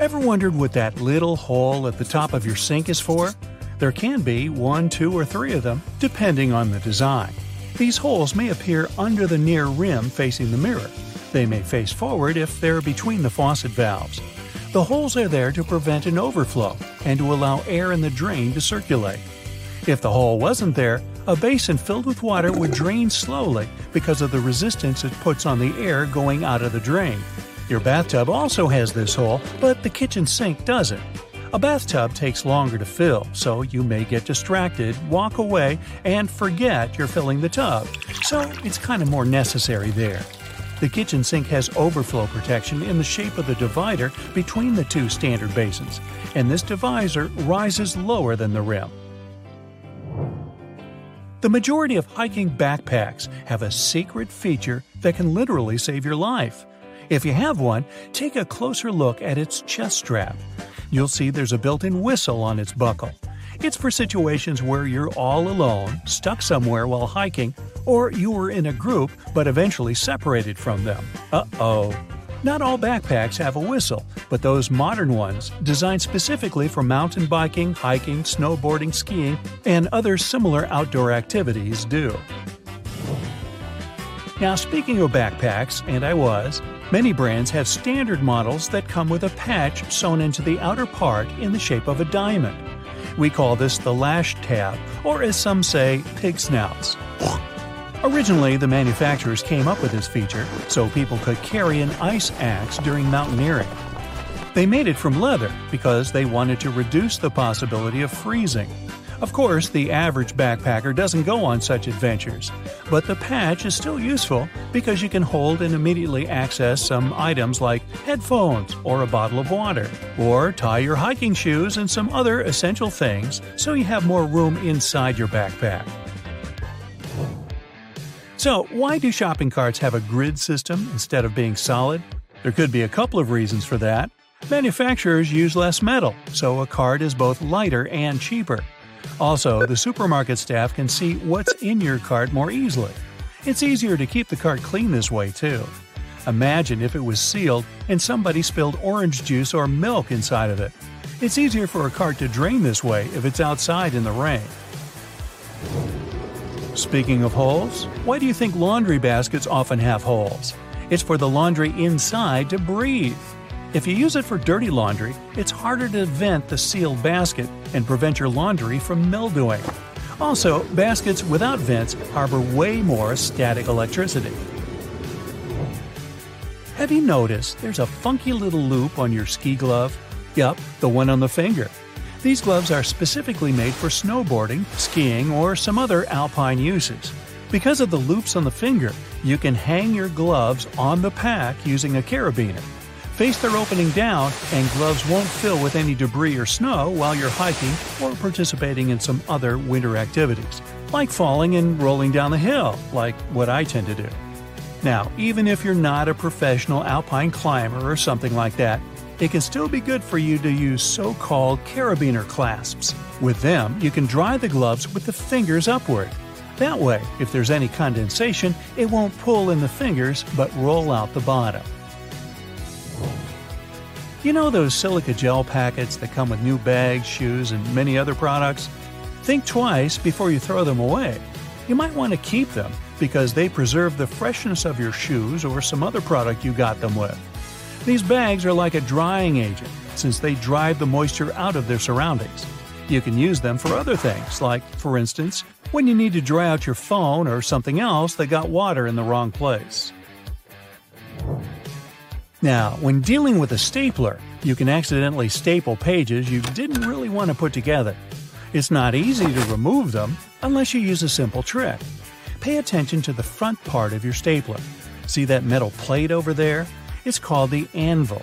Speaker 1: Ever wondered what that little hole at the top of your sink is for? There can be one, two, or three of them, depending on the design. These holes may appear under the near rim facing the mirror. They may face forward if they're between the faucet valves. The holes are there to prevent an overflow and to allow air in the drain to circulate. If the hole wasn't there, a basin filled with water would drain slowly because of the resistance it puts on the air going out of the drain. Your bathtub also has this hole, but the kitchen sink doesn't. A bathtub takes longer to fill, so you may get distracted, walk away, and forget you're filling the tub. So it's kind of more necessary there. The kitchen sink has overflow protection in the shape of the divider between the two standard basins, and this divisor rises lower than the rim. The majority of hiking backpacks have a secret feature that can literally save your life. If you have one, take a closer look at its chest strap. You'll see there's a built in whistle on its buckle. It's for situations where you're all alone, stuck somewhere while hiking, or you were in a group but eventually separated from them. Uh oh. Not all backpacks have a whistle, but those modern ones, designed specifically for mountain biking, hiking, snowboarding, skiing, and other similar outdoor activities, do. Now, speaking of backpacks, and I was, many brands have standard models that come with a patch sewn into the outer part in the shape of a diamond. We call this the lash tab, or as some say, pig snouts. Originally, the manufacturers came up with this feature so people could carry an ice axe during mountaineering. They made it from leather because they wanted to reduce the possibility of freezing. Of course, the average backpacker doesn't go on such adventures, but the patch is still useful because you can hold and immediately access some items like headphones or a bottle of water, or tie your hiking shoes and some other essential things so you have more room inside your backpack. So, why do shopping carts have a grid system instead of being solid? There could be a couple of reasons for that. Manufacturers use less metal, so a cart is both lighter and cheaper. Also, the supermarket staff can see what's in your cart more easily. It's easier to keep the cart clean this way, too. Imagine if it was sealed and somebody spilled orange juice or milk inside of it. It's easier for a cart to drain this way if it's outside in the rain. Speaking of holes, why do you think laundry baskets often have holes? It's for the laundry inside to breathe. If you use it for dirty laundry, it's harder to vent the sealed basket and prevent your laundry from mildewing. Also, baskets without vents harbor way more static electricity. Have you noticed there's a funky little loop on your ski glove? Yup, the one on the finger. These gloves are specifically made for snowboarding, skiing, or some other alpine uses. Because of the loops on the finger, you can hang your gloves on the pack using a carabiner. Face their opening down, and gloves won't fill with any debris or snow while you're hiking or participating in some other winter activities. like falling and rolling down the hill, like what I tend to do. Now, even if you're not a professional alpine climber or something like that, it can still be good for you to use so called carabiner clasps. With them, you can dry the gloves with the fingers upward. That way, if there's any condensation, it won't pull in the fingers but roll out the bottom. You know those silica gel packets that come with new bags, shoes, and many other products? Think twice before you throw them away. You might want to keep them because they preserve the freshness of your shoes or some other product you got them with. These bags are like a drying agent since they drive the moisture out of their surroundings. You can use them for other things, like, for instance, when you need to dry out your phone or something else that got water in the wrong place. Now, when dealing with a stapler, you can accidentally staple pages you didn't really want to put together. It's not easy to remove them unless you use a simple trick. Pay attention to the front part of your stapler. See that metal plate over there? It's called the anvil.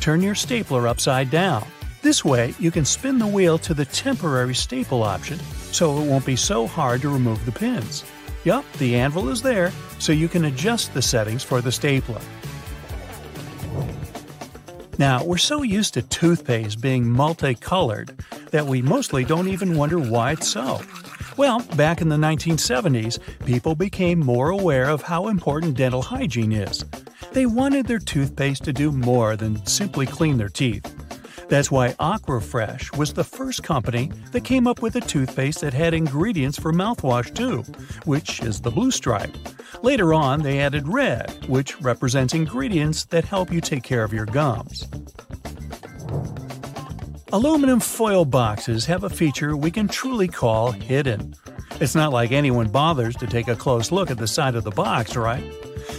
Speaker 1: Turn your stapler upside down. This way, you can spin the wheel to the temporary staple option so it won't be so hard to remove the pins. Yup, the anvil is there, so you can adjust the settings for the stapler. Now, we're so used to toothpaste being multicolored that we mostly don't even wonder why it's so. Well, back in the 1970s, people became more aware of how important dental hygiene is. They wanted their toothpaste to do more than simply clean their teeth. That's why Aquafresh was the first company that came up with a toothpaste that had ingredients for mouthwash too, which is the blue stripe. Later on, they added red, which represents ingredients that help you take care of your gums. Aluminum foil boxes have a feature we can truly call hidden. It's not like anyone bothers to take a close look at the side of the box, right?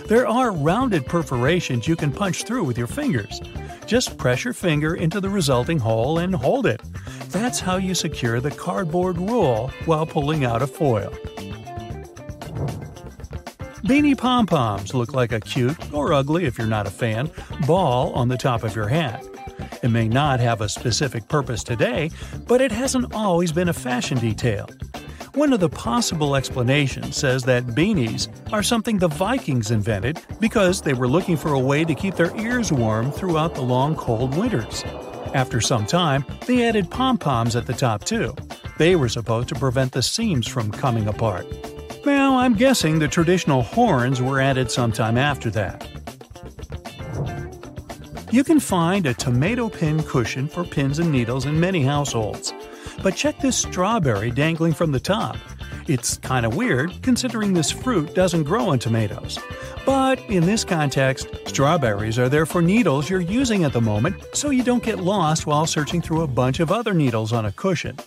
Speaker 1: There are rounded perforations you can punch through with your fingers. Just press your finger into the resulting hole and hold it. That's how you secure the cardboard roll while pulling out a foil. Beanie pom poms look like a cute, or ugly if you're not a fan, ball on the top of your hat. It may not have a specific purpose today, but it hasn't always been a fashion detail. One of the possible explanations says that beanies are something the Vikings invented because they were looking for a way to keep their ears warm throughout the long cold winters. After some time, they added pom poms at the top too. They were supposed to prevent the seams from coming apart. Well, I'm guessing the traditional horns were added sometime after that. You can find a tomato pin cushion for pins and needles in many households. But check this strawberry dangling from the top. It's kind of weird considering this fruit doesn't grow on tomatoes. But in this context, strawberries are there for needles you're using at the moment so you don't get lost while searching through a bunch of other needles on a cushion.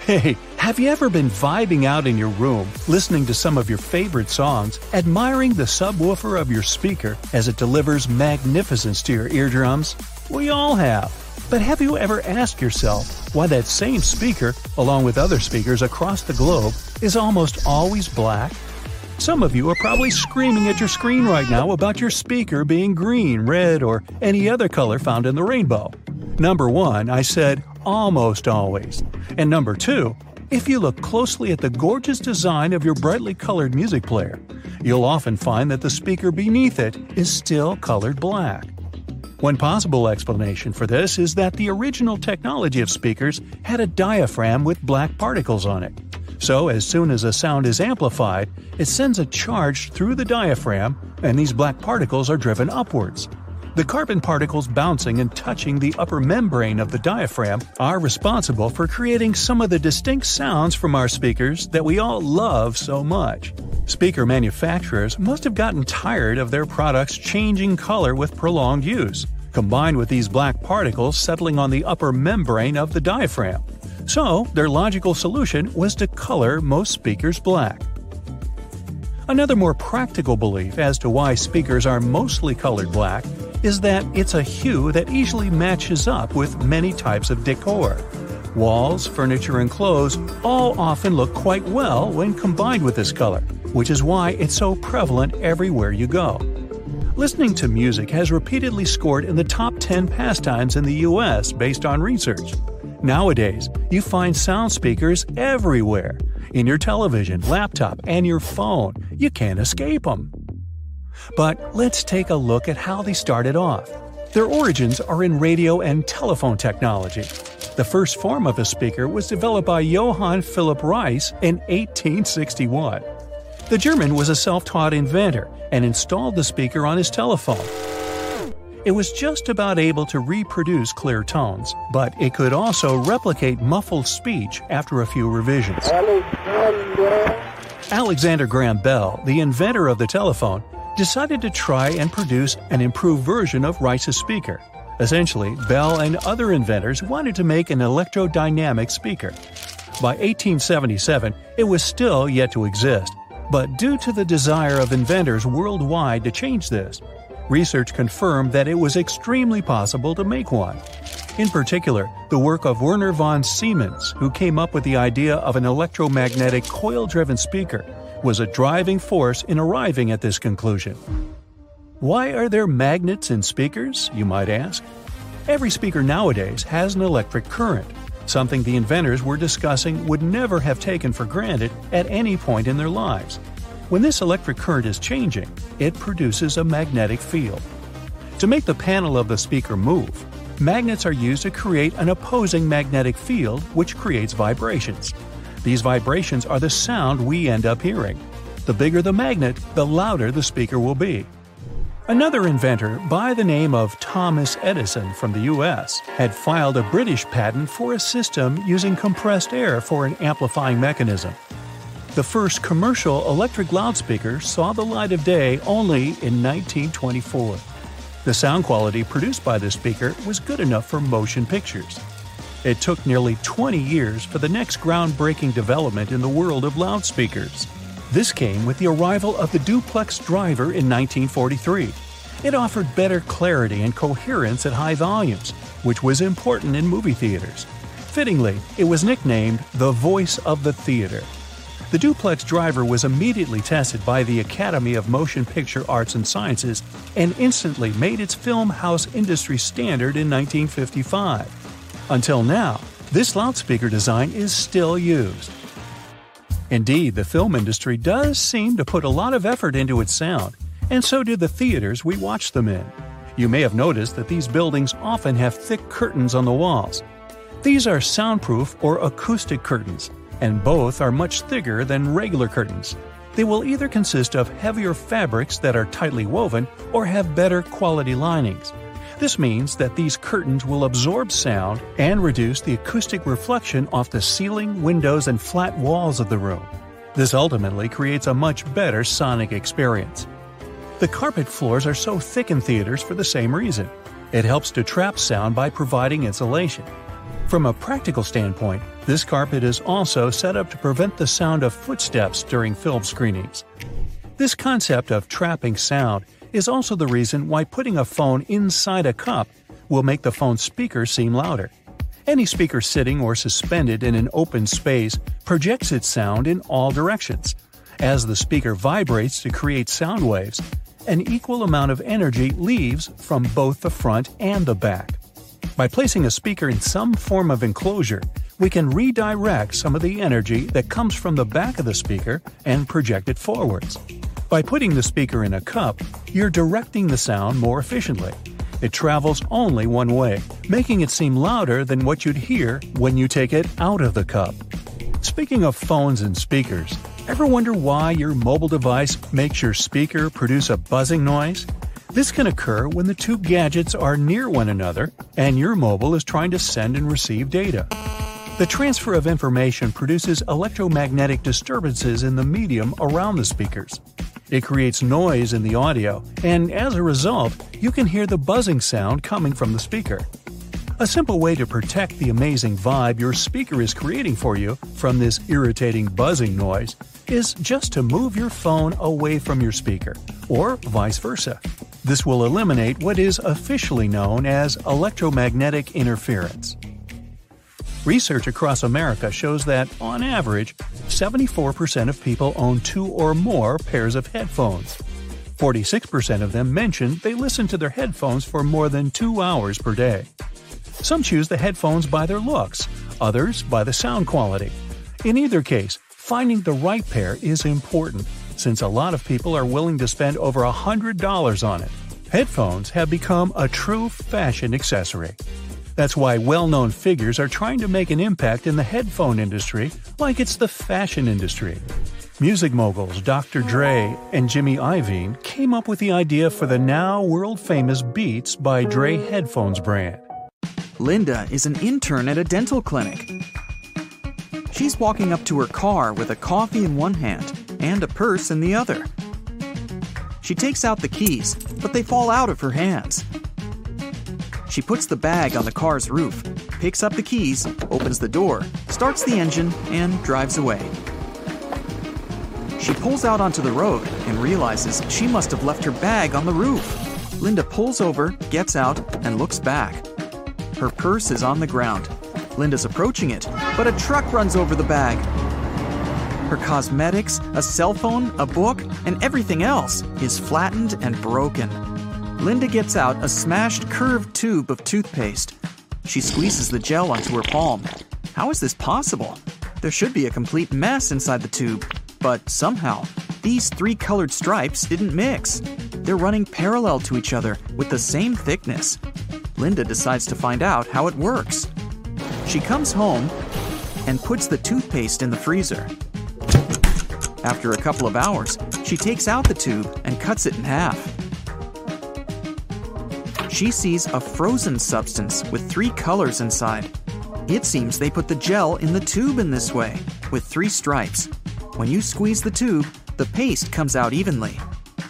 Speaker 1: Hey, have you ever been vibing out in your room, listening to some of your favorite songs, admiring the subwoofer of your speaker as it delivers magnificence to your eardrums? We all have. But have you ever asked yourself why that same speaker, along with other speakers across the globe, is almost always black? Some of you are probably screaming at your screen right now about your speaker being green, red, or any other color found in the rainbow. Number one, I said almost always. And number two, if you look closely at the gorgeous design of your brightly colored music player, you'll often find that the speaker beneath it is still colored black. One possible explanation for this is that the original technology of speakers had a diaphragm with black particles on it. So, as soon as a sound is amplified, it sends a charge through the diaphragm, and these black particles are driven upwards. The carbon particles bouncing and touching the upper membrane of the diaphragm are responsible for creating some of the distinct sounds from our speakers that we all love so much. Speaker manufacturers must have gotten tired of their products changing color with prolonged use, combined with these black particles settling on the upper membrane of the diaphragm. So, their logical solution was to color most speakers black. Another more practical belief as to why speakers are mostly colored black is that it's a hue that easily matches up with many types of decor. Walls, furniture, and clothes all often look quite well when combined with this color which is why it's so prevalent everywhere you go. Listening to music has repeatedly scored in the top 10 pastimes in the US based on research. Nowadays, you find sound speakers everywhere. In your television, laptop, and your phone. You can't escape them. But let's take a look at how they started off. Their origins are in radio and telephone technology. The first form of a speaker was developed by Johann Philipp Reis in 1861. The German was a self taught inventor and installed the speaker on his telephone. It was just about able to reproduce clear tones, but it could also replicate muffled speech after a few revisions. Alexander, Alexander Graham Bell, the inventor of the telephone, decided to try and produce an improved version of Reis's speaker. Essentially, Bell and other inventors wanted to make an electrodynamic speaker. By 1877, it was still yet to exist, but due to the desire of inventors worldwide to change this, research confirmed that it was extremely possible to make one. In particular, the work of Werner von Siemens, who came up with the idea of an electromagnetic coil driven speaker, was a driving force in arriving at this conclusion. Why are there magnets in speakers, you might ask? Every speaker nowadays has an electric current, something the inventors were discussing would never have taken for granted at any point in their lives. When this electric current is changing, it produces a magnetic field. To make the panel of the speaker move, magnets are used to create an opposing magnetic field which creates vibrations. These vibrations are the sound we end up hearing. The bigger the magnet, the louder the speaker will be. Another inventor by the name of Thomas Edison from the US had filed a British patent for a system using compressed air for an amplifying mechanism. The first commercial electric loudspeaker saw the light of day only in 1924. The sound quality produced by this speaker was good enough for motion pictures. It took nearly 20 years for the next groundbreaking development in the world of loudspeakers. This came with the arrival of the duplex driver in 1943. It offered better clarity and coherence at high volumes, which was important in movie theaters. Fittingly, it was nicknamed the voice of the theater. The duplex driver was immediately tested by the Academy of Motion Picture Arts and Sciences and instantly made its film house industry standard in 1955. Until now, this loudspeaker design is still used. Indeed, the film industry does seem to put a lot of effort into its sound, and so do the theaters we watch them in. You may have noticed that these buildings often have thick curtains on the walls. These are soundproof or acoustic curtains, and both are much thicker than regular curtains. They will either consist of heavier fabrics that are tightly woven or have better quality linings. This means that these curtains will absorb sound and reduce the acoustic reflection off the ceiling, windows, and flat walls of the room. This ultimately creates a much better sonic experience. The carpet floors are so thick in theaters for the same reason. It helps to trap sound by providing insulation. From a practical standpoint, this carpet is also set up to prevent the sound of footsteps during film screenings. This concept of trapping sound is also the reason why putting a phone inside a cup will make the phone's speaker seem louder. Any speaker sitting or suspended in an open space projects its sound in all directions. As the speaker vibrates to create sound waves, an equal amount of energy leaves from both the front and the back. By placing a speaker in some form of enclosure, we can redirect some of the energy that comes from the back of the speaker and project it forwards. By putting the speaker in a cup, you're directing the sound more efficiently. It travels only one way, making it seem louder than what you'd hear when you take it out of the cup. Speaking of phones and speakers, ever wonder why your mobile device makes your speaker produce a buzzing noise? This can occur when the two gadgets are near one another and your mobile is trying to send and receive data. The transfer of information produces electromagnetic disturbances in the medium around the speakers. It creates noise in the audio, and as a result, you can hear the buzzing sound coming from the speaker. A simple way to protect the amazing vibe your speaker is creating for you from this irritating buzzing noise is just to move your phone away from your speaker, or vice versa. This will eliminate what is officially known as electromagnetic interference. Research across America shows that, on average, 74% of people own two or more pairs of headphones. 46% of them mention they listen to their headphones for more than two hours per day. Some choose the headphones by their looks, others by the sound quality. In either case, Finding the right pair is important, since a lot of people are willing to spend over $100 on it. Headphones have become a true fashion accessory. That's why well known figures are trying to make an impact in the headphone industry like it's the fashion industry. Music moguls Dr. Dre and Jimmy Iovine came up with the idea for the now world famous Beats by Dre headphones brand.
Speaker 2: Linda is an intern at a dental clinic. She's walking up to her car with a coffee in one hand and a purse in the other. She takes out the keys, but they fall out of her hands. She puts the bag on the car's roof, picks up the keys, opens the door, starts the engine, and drives away. She pulls out onto the road and realizes she must have left her bag on the roof. Linda pulls over, gets out, and looks back. Her purse is on the ground. Linda's approaching it, but a truck runs over the bag. Her cosmetics, a cell phone, a book, and everything else is flattened and broken. Linda gets out a smashed curved tube of toothpaste. She squeezes the gel onto her palm. How is this possible? There should be a complete mess inside the tube. But somehow, these three colored stripes didn't mix. They're running parallel to each other with the same thickness. Linda decides to find out how it works. She comes home and puts the toothpaste in the freezer. After a couple of hours, she takes out the tube and cuts it in half. She sees a frozen substance with three colors inside. It seems they put the gel in the tube in this way, with three stripes. When you squeeze the tube, the paste comes out evenly.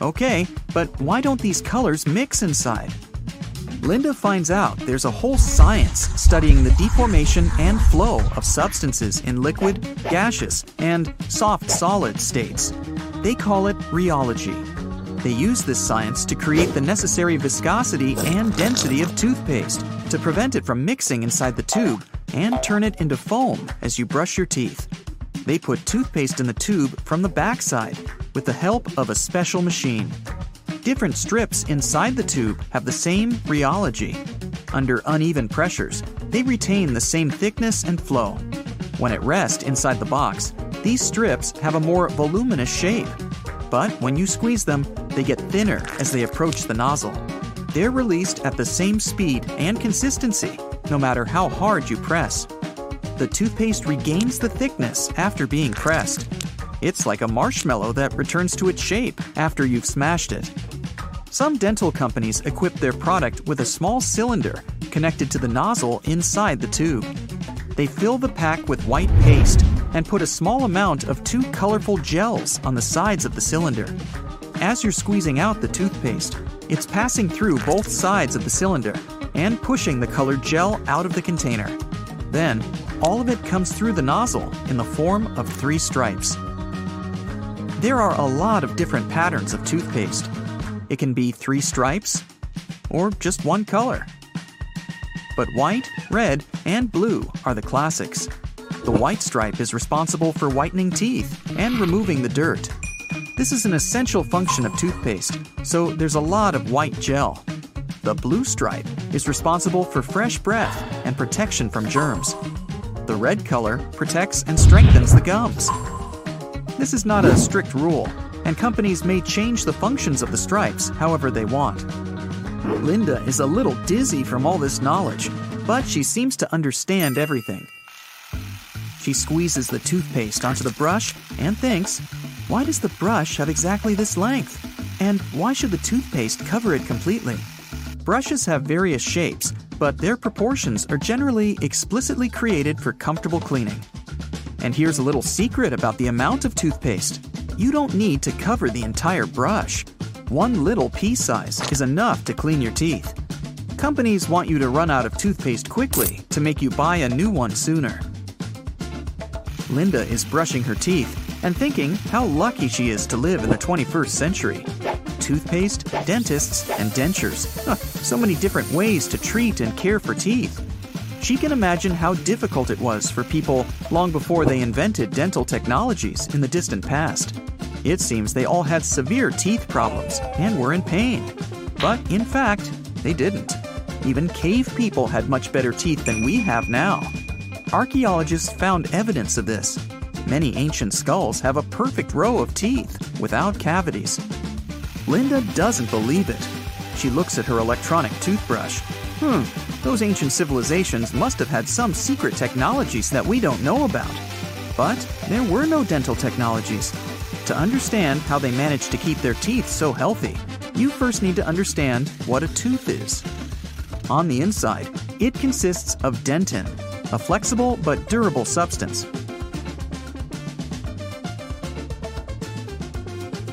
Speaker 2: Okay, but why don't these colors mix inside? Linda finds out there's a whole science studying the deformation and flow of substances in liquid, gaseous, and soft solid states. They call it rheology. They use this science to create the necessary viscosity and density of toothpaste to prevent it from mixing inside the tube and turn it into foam as you brush your teeth. They put toothpaste in the tube from the backside with the help of a special machine. Different strips inside the tube have the same rheology. Under uneven pressures, they retain the same thickness and flow. When at rest inside the box, these strips have a more voluminous shape. But when you squeeze them, they get thinner as they approach the nozzle. They're released at the same speed and consistency, no matter how hard you press the toothpaste regains the thickness after being pressed. It's like a marshmallow that returns to its shape after you've smashed it. Some dental companies equip their product with a small cylinder connected to the nozzle inside the tube. They fill the pack with white paste and put a small amount of two colorful gels on the sides of the cylinder. As you're squeezing out the toothpaste, it's passing through both sides of the cylinder and pushing the colored gel out of the container. Then, all of it comes through the nozzle in the form of three stripes. There are a lot of different patterns of toothpaste. It can be three stripes or just one color. But white, red, and blue are the classics. The white stripe is responsible for whitening teeth and removing the dirt. This is an essential function of toothpaste, so there's a lot of white gel. The blue stripe is responsible for fresh breath and protection from germs. The red color protects and strengthens the gums. This is not a strict rule, and companies may change the functions of the stripes however they want. Linda is a little dizzy from all this knowledge, but she seems to understand everything. She squeezes the toothpaste onto the brush and thinks, why does the brush have exactly this length? And why should the toothpaste cover it completely? Brushes have various shapes, but their proportions are generally explicitly created for comfortable cleaning. And here's a little secret about the amount of toothpaste. You don't need to cover the entire brush. One little pea size is enough to clean your teeth. Companies want you to run out of toothpaste quickly to make you buy a new one sooner. Linda is brushing her teeth and thinking how lucky she is to live in the 21st century toothpaste, dentists, and dentures. so many different ways to treat and care for teeth. She can imagine how difficult it was for people long before they invented dental technologies in the distant past. It seems they all had severe teeth problems and were in pain. But in fact, they didn't. Even cave people had much better teeth than we have now. Archaeologists found evidence of this. Many ancient skulls have a perfect row of teeth without cavities. Linda doesn't believe it. She looks at her electronic toothbrush. Hmm, those ancient civilizations must have had some secret technologies that we don't know about. But there were no dental technologies. To understand how they manage to keep their teeth so healthy, you first need to understand what a tooth is. On the inside, it consists of dentin, a flexible but durable substance.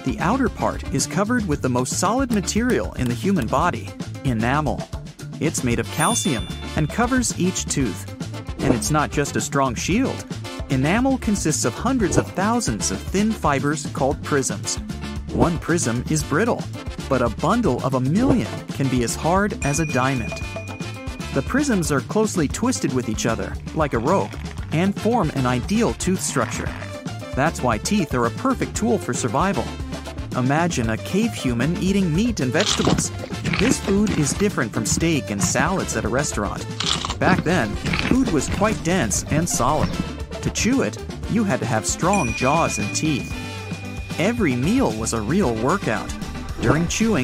Speaker 2: The outer part is covered with the most solid material in the human body, enamel. It's made of calcium and covers each tooth. And it's not just a strong shield. Enamel consists of hundreds of thousands of thin fibers called prisms. One prism is brittle, but a bundle of a million can be as hard as a diamond. The prisms are closely twisted with each other, like a rope, and form an ideal tooth structure. That's why teeth are a perfect tool for survival. Imagine a cave human eating meat and vegetables. This food is different from steak and salads at a restaurant. Back then, food was quite dense and solid. To chew it, you had to have strong jaws and teeth. Every meal was a real workout. During chewing,